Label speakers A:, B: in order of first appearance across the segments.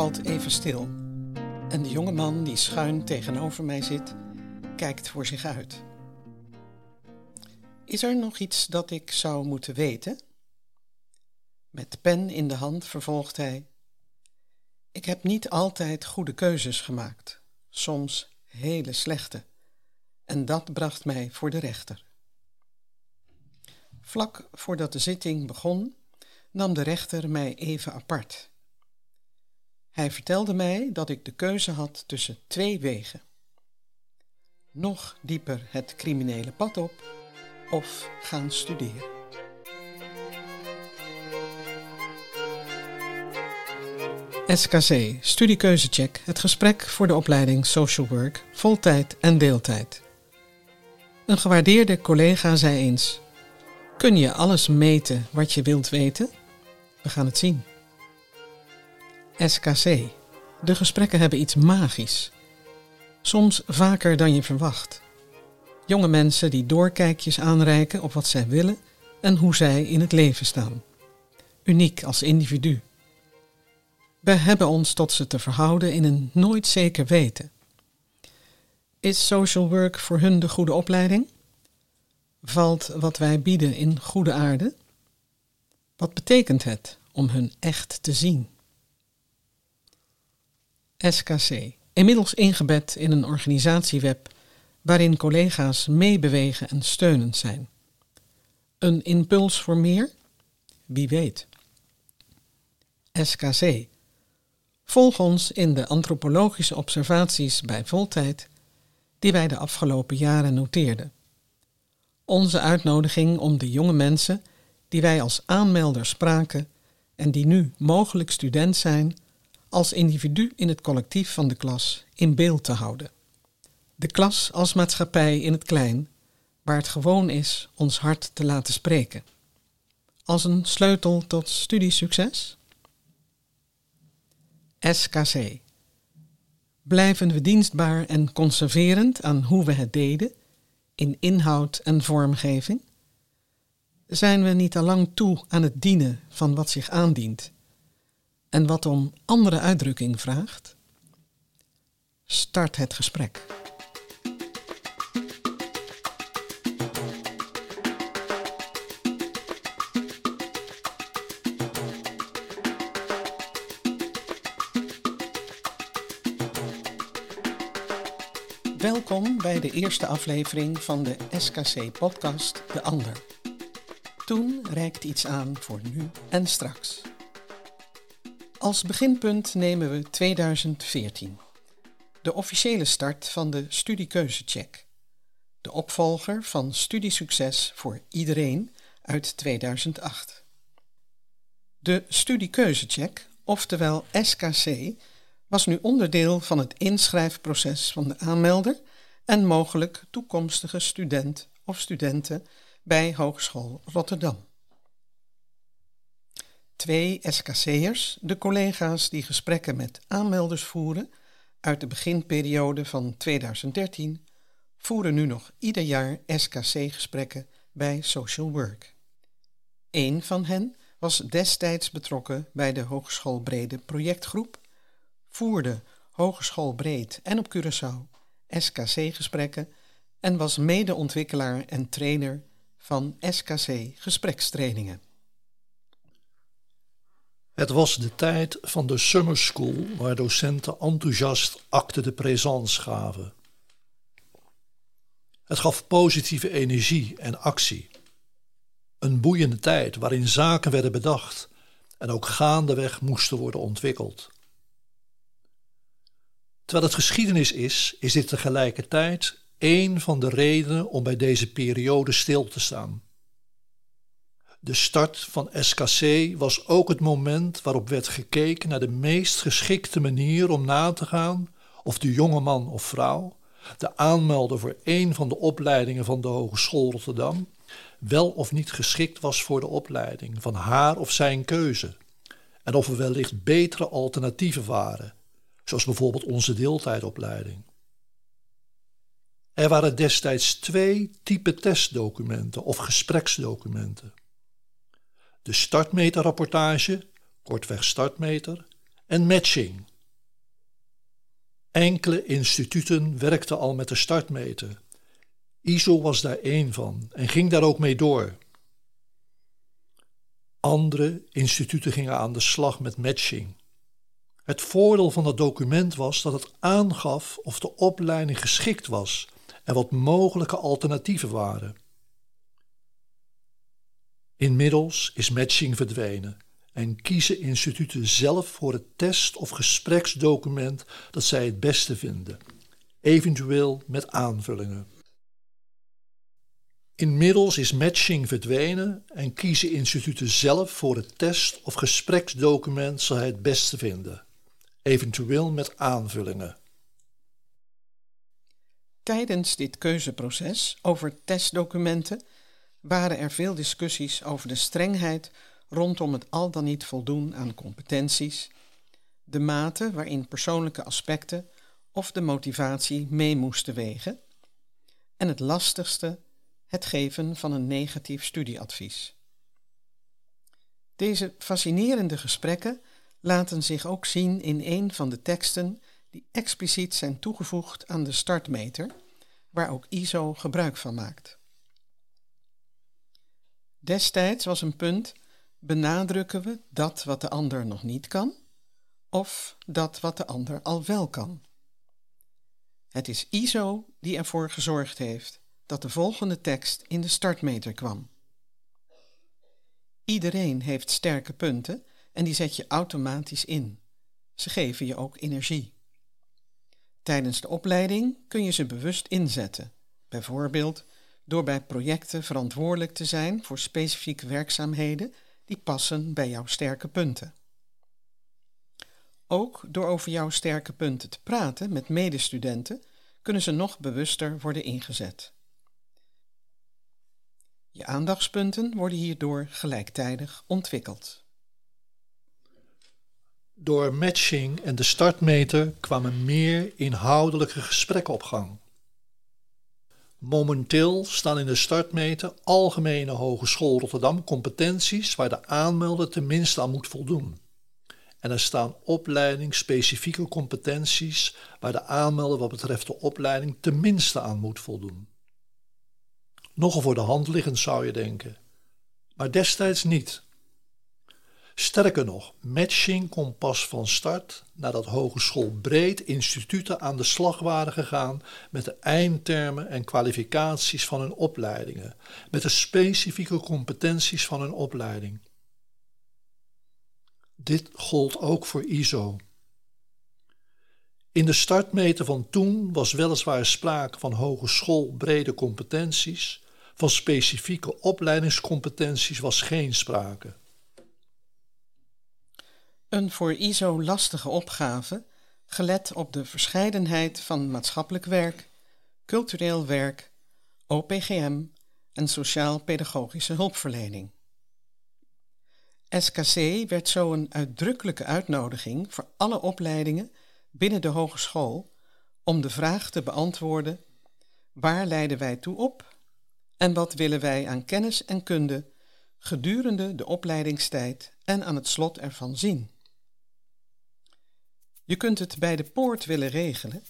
A: Valt even stil. En de jonge man die schuin tegenover mij zit, kijkt voor zich uit. Is er nog iets dat ik zou moeten weten? Met pen in de hand vervolgt hij. Ik heb niet altijd goede keuzes gemaakt, soms hele slechte. En dat bracht mij voor de rechter. Vlak voordat de zitting begon, nam de rechter mij even apart. Hij vertelde mij dat ik de keuze had tussen twee wegen. Nog dieper het criminele pad op of gaan studeren. SKC, studiekeuzecheck, het gesprek voor de opleiding Social Work, voltijd en deeltijd. Een gewaardeerde collega zei eens: Kun je alles meten wat je wilt weten? We gaan het zien. SKC. De gesprekken hebben iets magisch. Soms vaker dan je verwacht. Jonge mensen die doorkijkjes aanreiken op wat zij willen en hoe zij in het leven staan. Uniek als individu. We hebben ons tot ze te verhouden in een nooit zeker weten. Is social work voor hun de goede opleiding? Valt wat wij bieden in goede aarde? Wat betekent het om hun echt te zien? SKC, inmiddels ingebed in een organisatieweb waarin collega's meebewegen en steunend zijn. Een impuls voor meer? Wie weet. SKC. Volg ons in de antropologische observaties bij voltijd die wij de afgelopen jaren noteerden. Onze uitnodiging om de jonge mensen die wij als aanmelder spraken en die nu mogelijk student zijn, als individu in het collectief van de klas in beeld te houden. De klas als maatschappij in het klein, waar het gewoon is ons hart te laten spreken. Als een sleutel tot studiesucces? SKC. Blijven we dienstbaar en conserverend aan hoe we het deden, in inhoud en vormgeving? Zijn we niet al lang toe aan het dienen van wat zich aandient en wat om andere uitdrukking vraagt? Start het gesprek. Welkom bij de eerste aflevering van de SKC-podcast De Ander. Toen reikt iets aan voor nu en straks. Als beginpunt nemen we 2014, de officiële start van de studiekeuzecheck, de opvolger van Studiesucces voor iedereen uit 2008. De studiekeuzecheck, oftewel SKC, was nu onderdeel van het inschrijfproces van de aanmelder en mogelijk toekomstige student of studenten bij Hogeschool Rotterdam. Twee SKC'ers, de collega's die gesprekken met aanmelders voeren uit de beginperiode van 2013, voeren nu nog ieder jaar SKC-gesprekken bij Social Work. Eén van hen was destijds betrokken bij de Hogeschoolbrede projectgroep voerde Hogeschool Breed en op Curaçao SKC-gesprekken en was medeontwikkelaar en trainer van SKC gesprekstrainingen.
B: Het was de tijd van de summer school waar docenten enthousiast acte de présence gaven. Het gaf positieve energie en actie. Een boeiende tijd waarin zaken werden bedacht en ook gaandeweg moesten worden ontwikkeld. Terwijl het geschiedenis is, is dit tegelijkertijd één van de redenen om bij deze periode stil te staan. De start van SKC was ook het moment waarop werd gekeken naar de meest geschikte manier om na te gaan of de jonge man of vrouw, de aanmelder voor een van de opleidingen van de Hogeschool Rotterdam, wel of niet geschikt was voor de opleiding van haar of zijn keuze, en of er wellicht betere alternatieven waren zoals bijvoorbeeld onze deeltijdopleiding. Er waren destijds twee type testdocumenten of gespreksdocumenten. De startmeterrapportage, kortweg startmeter, en matching. Enkele instituten werkten al met de startmeter. ISO was daar één van en ging daar ook mee door. Andere instituten gingen aan de slag met matching. Het voordeel van dat document was dat het aangaf of de opleiding geschikt was en wat mogelijke alternatieven waren. Inmiddels is matching verdwenen en kiezen instituten zelf voor het test- of gespreksdocument dat zij het beste vinden, eventueel met aanvullingen. Inmiddels is matching verdwenen en kiezen instituten zelf voor het test- of gespreksdocument dat zij het beste vinden, eventueel met aanvullingen.
A: Tijdens dit keuzeproces over testdocumenten waren er veel discussies over de strengheid rondom het al dan niet voldoen aan competenties, de mate waarin persoonlijke aspecten of de motivatie mee moesten wegen en het lastigste, het geven van een negatief studieadvies. Deze fascinerende gesprekken laten zich ook zien in een van de teksten die expliciet zijn toegevoegd aan de startmeter, waar ook ISO gebruik van maakt. Destijds was een punt: benadrukken we dat wat de ander nog niet kan, of dat wat de ander al wel kan? Het is ISO die ervoor gezorgd heeft dat de volgende tekst in de startmeter kwam. Iedereen heeft sterke punten en die zet je automatisch in. Ze geven je ook energie. Tijdens de opleiding kun je ze bewust inzetten, bijvoorbeeld door bij projecten verantwoordelijk te zijn voor specifieke werkzaamheden die passen bij jouw sterke punten. Ook door over jouw sterke punten te praten met medestudenten kunnen ze nog bewuster worden ingezet. Je aandachtspunten worden hierdoor gelijktijdig ontwikkeld.
B: Door matching en de startmeter kwamen meer inhoudelijke gesprekken op gang. Momenteel staan in de startmeter Algemene Hogeschool Rotterdam competenties waar de aanmelder tenminste aan moet voldoen. En er staan opleidingsspecifieke competenties waar de aanmelder wat betreft de opleiding tenminste aan moet voldoen. Nogal voor de hand liggend zou je denken, maar destijds niet. Sterker nog, matching komt pas van start nadat hogeschool breed instituten aan de slag waren gegaan met de eindtermen en kwalificaties van hun opleidingen, met de specifieke competenties van hun opleiding. Dit gold ook voor ISO. In de startmeter van toen was weliswaar sprake van hogeschoolbrede competenties, van specifieke opleidingscompetenties was geen sprake.
A: Een voor ISO lastige opgave, gelet op de verscheidenheid van maatschappelijk werk, cultureel werk, OPGM en sociaal-pedagogische hulpverlening. SKC werd zo een uitdrukkelijke uitnodiging voor alle opleidingen binnen de hogeschool om de vraag te beantwoorden: waar leiden wij toe op en wat willen wij aan kennis en kunde gedurende de opleidingstijd en aan het slot ervan zien? Je kunt het bij de poort willen regelen,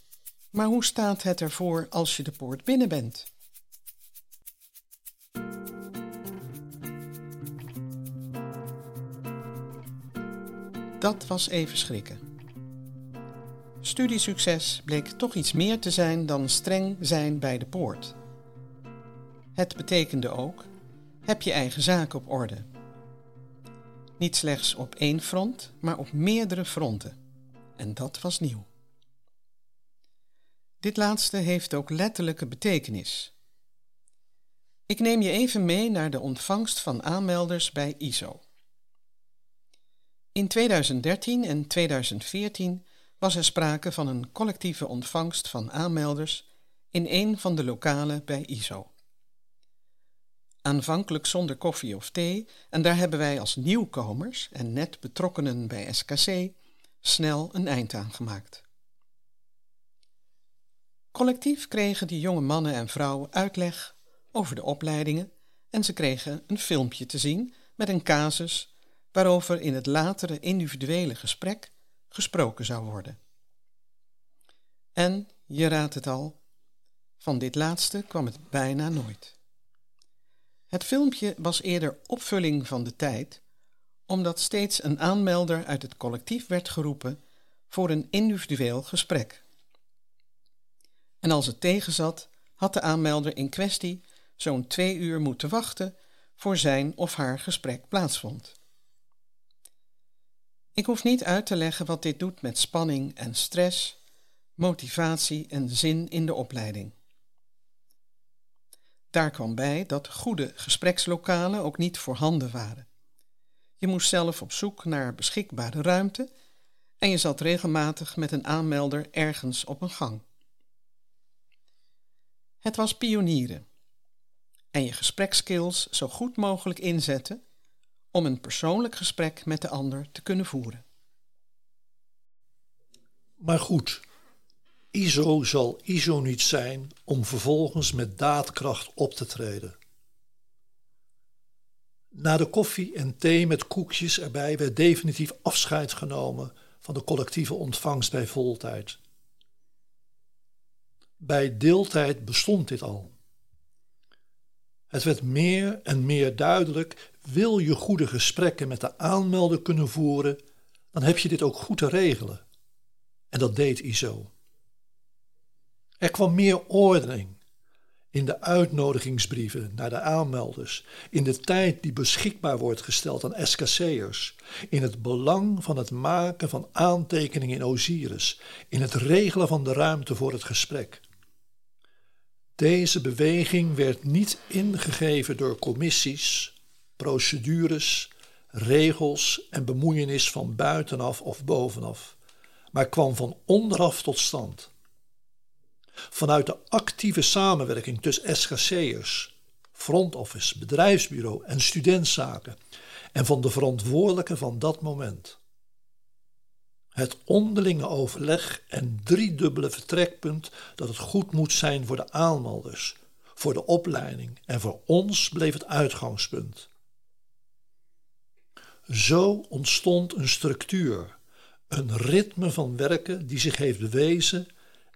A: maar hoe staat het ervoor als je de poort binnen bent? Dat was even schrikken. Studiesucces bleek toch iets meer te zijn dan streng zijn bij de poort. Het betekende ook: heb je eigen zaak op orde. Niet slechts op één front, maar op meerdere fronten en dat was nieuw. Dit laatste heeft ook letterlijke betekenis. Ik neem je even mee naar de ontvangst van aanmelders bij ISO. In 2013 en 2014 was er sprake van een collectieve ontvangst van aanmelders in een van de lokalen bij ISO. Aanvankelijk zonder koffie of thee, en daar hebben wij als nieuwkomers en net betrokkenen bij SKC snel een eind aan gemaakt. Collectief kregen die jonge mannen en vrouwen uitleg over de opleidingen en ze kregen een filmpje te zien met een casus waarover in het latere individuele gesprek gesproken zou worden. En, je raadt het al, van dit laatste kwam het bijna nooit. Het filmpje was eerder opvulling van de tijd, omdat steeds een aanmelder uit het collectief werd geroepen voor een individueel gesprek. En als het tegenzat, had de aanmelder in kwestie zo'n twee uur moeten wachten voor zijn of haar gesprek plaatsvond. Ik hoef niet uit te leggen wat dit doet met spanning en stress, motivatie en zin in de opleiding. Daar kwam bij dat goede gesprekslokalen ook niet voorhanden waren. Je moest zelf op zoek naar beschikbare ruimte en je zat regelmatig met een aanmelder ergens op een gang. Het was pionieren en je gesprekskills zo goed mogelijk inzetten om een persoonlijk gesprek met de ander te kunnen voeren.
B: Maar goed, ISO zal ISO niet zijn om vervolgens met daadkracht op te treden. Na de koffie en thee met koekjes erbij werd definitief afscheid genomen van de collectieve ontvangst bij voltijd. Bij deeltijd bestond dit al. Het werd meer en meer duidelijk: wil je goede gesprekken met de aanmelder kunnen voeren, dan heb je dit ook goed te regelen. En dat deed ISO. Er kwam meer ordening in de uitnodigingsbrieven naar de aanmelders, in de tijd die beschikbaar wordt gesteld aan SKC'ers, in het belang van het maken van aantekeningen in Osiris, in het regelen van de ruimte voor het gesprek. Deze beweging werd niet ingegeven door commissies, procedures, regels en bemoeienis van buitenaf of bovenaf, maar kwam van onderaf tot stand. Vanuit de actieve samenwerking tussen SGC'ers, front office, bedrijfsbureau en studentzaken en van de verantwoordelijken van dat moment. Het onderlinge overleg en driedubbele vertrekpunt dat het goed moet zijn voor de aanmelders, voor de opleiding en voor ons bleef het uitgangspunt. Zo ontstond een structuur, een ritme van werken die zich heeft bewezen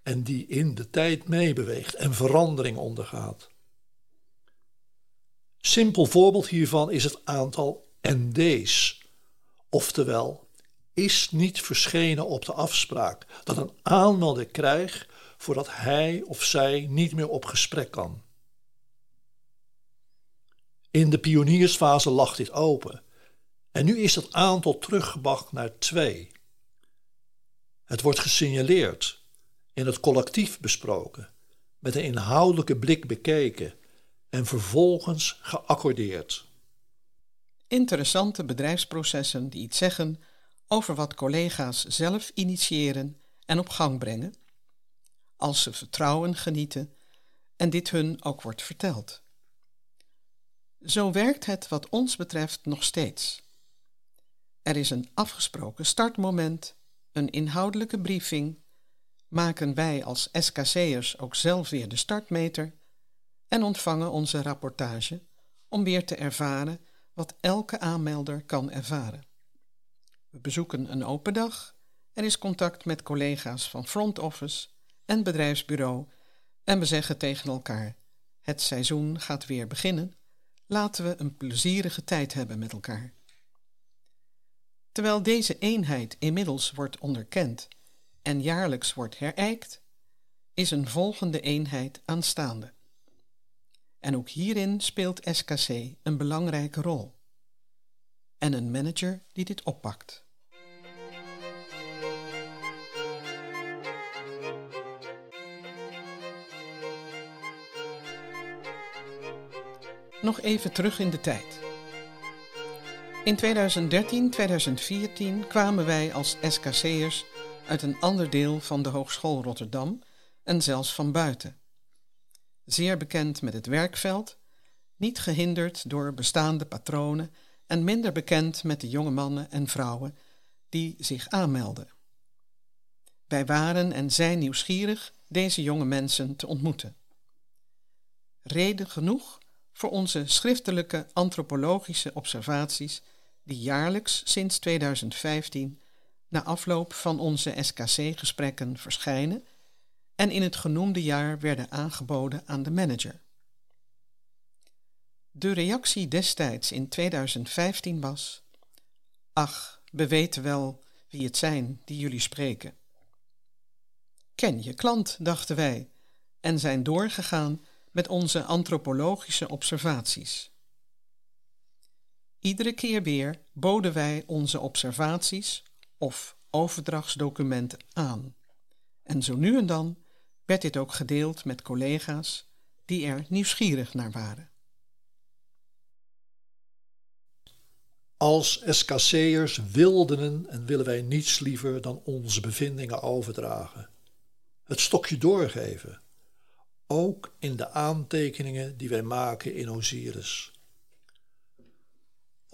B: en die in de tijd meebeweegt en verandering ondergaat. Simpel voorbeeld hiervan is het aantal ND's, oftewel is niet verschenen op de afspraak dat een aanmelder krijgt voordat hij of zij niet meer op gesprek kan. In de pioniersfase lag dit open en nu is dat aantal teruggebracht naar twee. Het wordt gesignaleerd in het collectief besproken, met een inhoudelijke blik bekeken en vervolgens geaccordeerd.
A: Interessante bedrijfsprocessen die iets zeggen over wat collega's zelf initiëren en op gang brengen, als ze vertrouwen genieten en dit hun ook wordt verteld. Zo werkt het wat ons betreft nog steeds. Er is een afgesproken startmoment, een inhoudelijke briefing maken wij als SKC'ers ook zelf weer de startmeter en ontvangen onze rapportage om weer te ervaren wat elke aanmelder kan ervaren. We bezoeken een open dag, er is contact met collega's van front office en bedrijfsbureau en we zeggen tegen elkaar: het seizoen gaat weer beginnen, laten we een plezierige tijd hebben met elkaar. Terwijl deze eenheid inmiddels wordt onderkend en jaarlijks wordt herijkt, is een volgende eenheid aanstaande. En ook hierin speelt SKC een belangrijke rol. En een manager die dit oppakt. Nog even terug in de tijd. In 2013-2014 kwamen wij als SKC'ers uit een ander deel van de Hogeschool Rotterdam en zelfs van buiten. Zeer bekend met het werkveld, niet gehinderd door bestaande patronen en minder bekend met de jonge mannen en vrouwen die zich aanmelden. Wij waren en zijn nieuwsgierig deze jonge mensen te ontmoeten. Reden genoeg voor onze schriftelijke antropologische observaties die jaarlijks sinds 2015 na afloop van onze SKC-gesprekken verschijnen en in het genoemde jaar werden aangeboden aan de manager. De reactie destijds in 2015 was: Ach, we weten wel wie het zijn die jullie spreken. Ken je klant, dachten wij, en zijn doorgegaan met onze antropologische observaties. Iedere keer weer boden wij onze observaties of overdrachtsdocumenten aan. En zo nu en dan werd dit ook gedeeld met collega's die er nieuwsgierig naar waren.
B: Als SKC'ers wilden en willen wij niets liever dan onze bevindingen overdragen. Het stokje doorgeven, ook in de aantekeningen die wij maken in Osiris.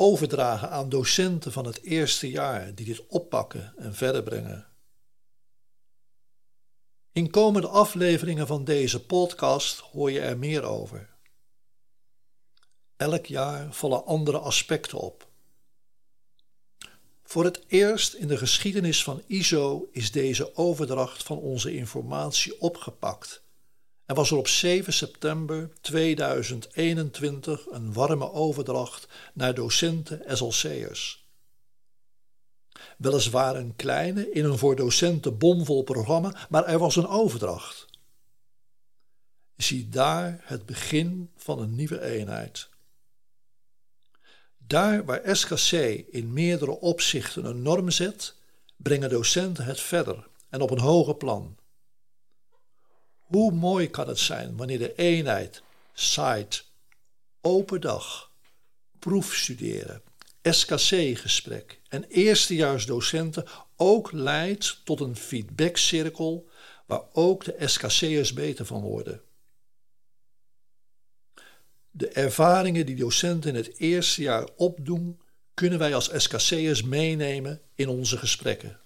B: Overdragen aan docenten van het eerste jaar die dit oppakken en verder brengen. In komende afleveringen van deze podcast hoor je er meer over. Elk jaar vallen andere aspecten op. Voor het eerst in de geschiedenis van ISO is deze overdracht van onze informatie opgepakt en was er op 7 september 2021 een warme overdracht naar docenten SLC'ers. Weliswaar een kleine, in een voor docenten bomvol programma, maar er was een overdracht. Zie daar het begin van een nieuwe eenheid. Daar waar SKC in meerdere opzichten een norm zet, brengen docenten het verder en op een hoger plan. Hoe mooi kan het zijn wanneer de eenheid, site, open dag, proefstuderen, SKC-gesprek en eerstejaarsdocenten ook leidt tot een feedbackcirkel waar ook de SKC'ers beter van worden. De ervaringen die docenten in het eerste jaar opdoen, kunnen wij als SKC'ers meenemen in onze gesprekken.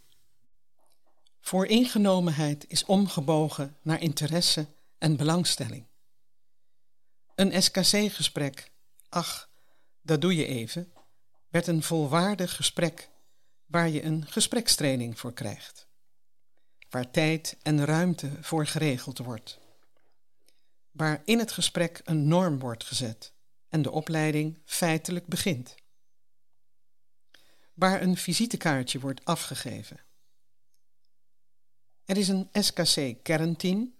A: Voor ingenomenheid is omgebogen naar interesse en belangstelling. Een SKC-gesprek, ach, dat doe je even, werd een volwaardig gesprek waar je een gesprekstraining voor krijgt, waar tijd en ruimte voor geregeld wordt waar in het gesprek een norm wordt gezet en de opleiding feitelijk begint. Waar een visitekaartje wordt afgegeven. Er is een SKC-kernteam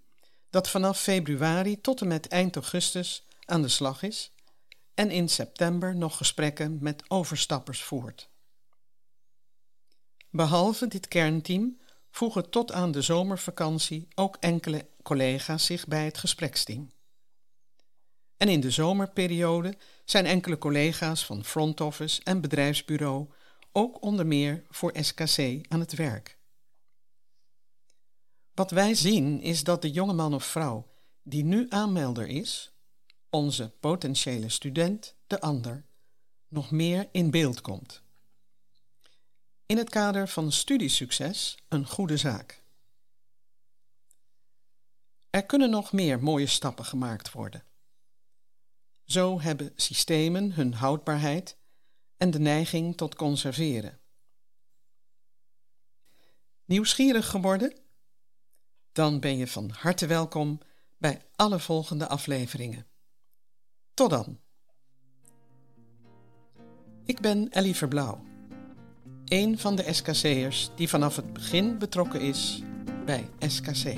A: dat vanaf februari tot en met eind augustus aan de slag is en in september nog gesprekken met overstappers voert. Behalve dit kernteam voegen tot aan de zomervakantie ook enkele collega's zich bij het gespreksteam. En in de zomerperiode zijn enkele collega's van front office en bedrijfsbureau ook onder meer voor SKC aan het werk. Wat wij zien is dat de jonge man of vrouw die nu aanmelder is, onze potentiële student, de ander, nog meer in beeld komt. In het kader van studiesucces een goede zaak. Er kunnen nog meer mooie stappen gemaakt worden. Zo hebben systemen hun houdbaarheid en de neiging tot conserveren. Nieuwsgierig geworden? Dan ben je van harte welkom bij alle volgende afleveringen. Tot dan. Ik ben Ellie Verblauw, een van de SKC'ers die vanaf het begin betrokken is bij SKC.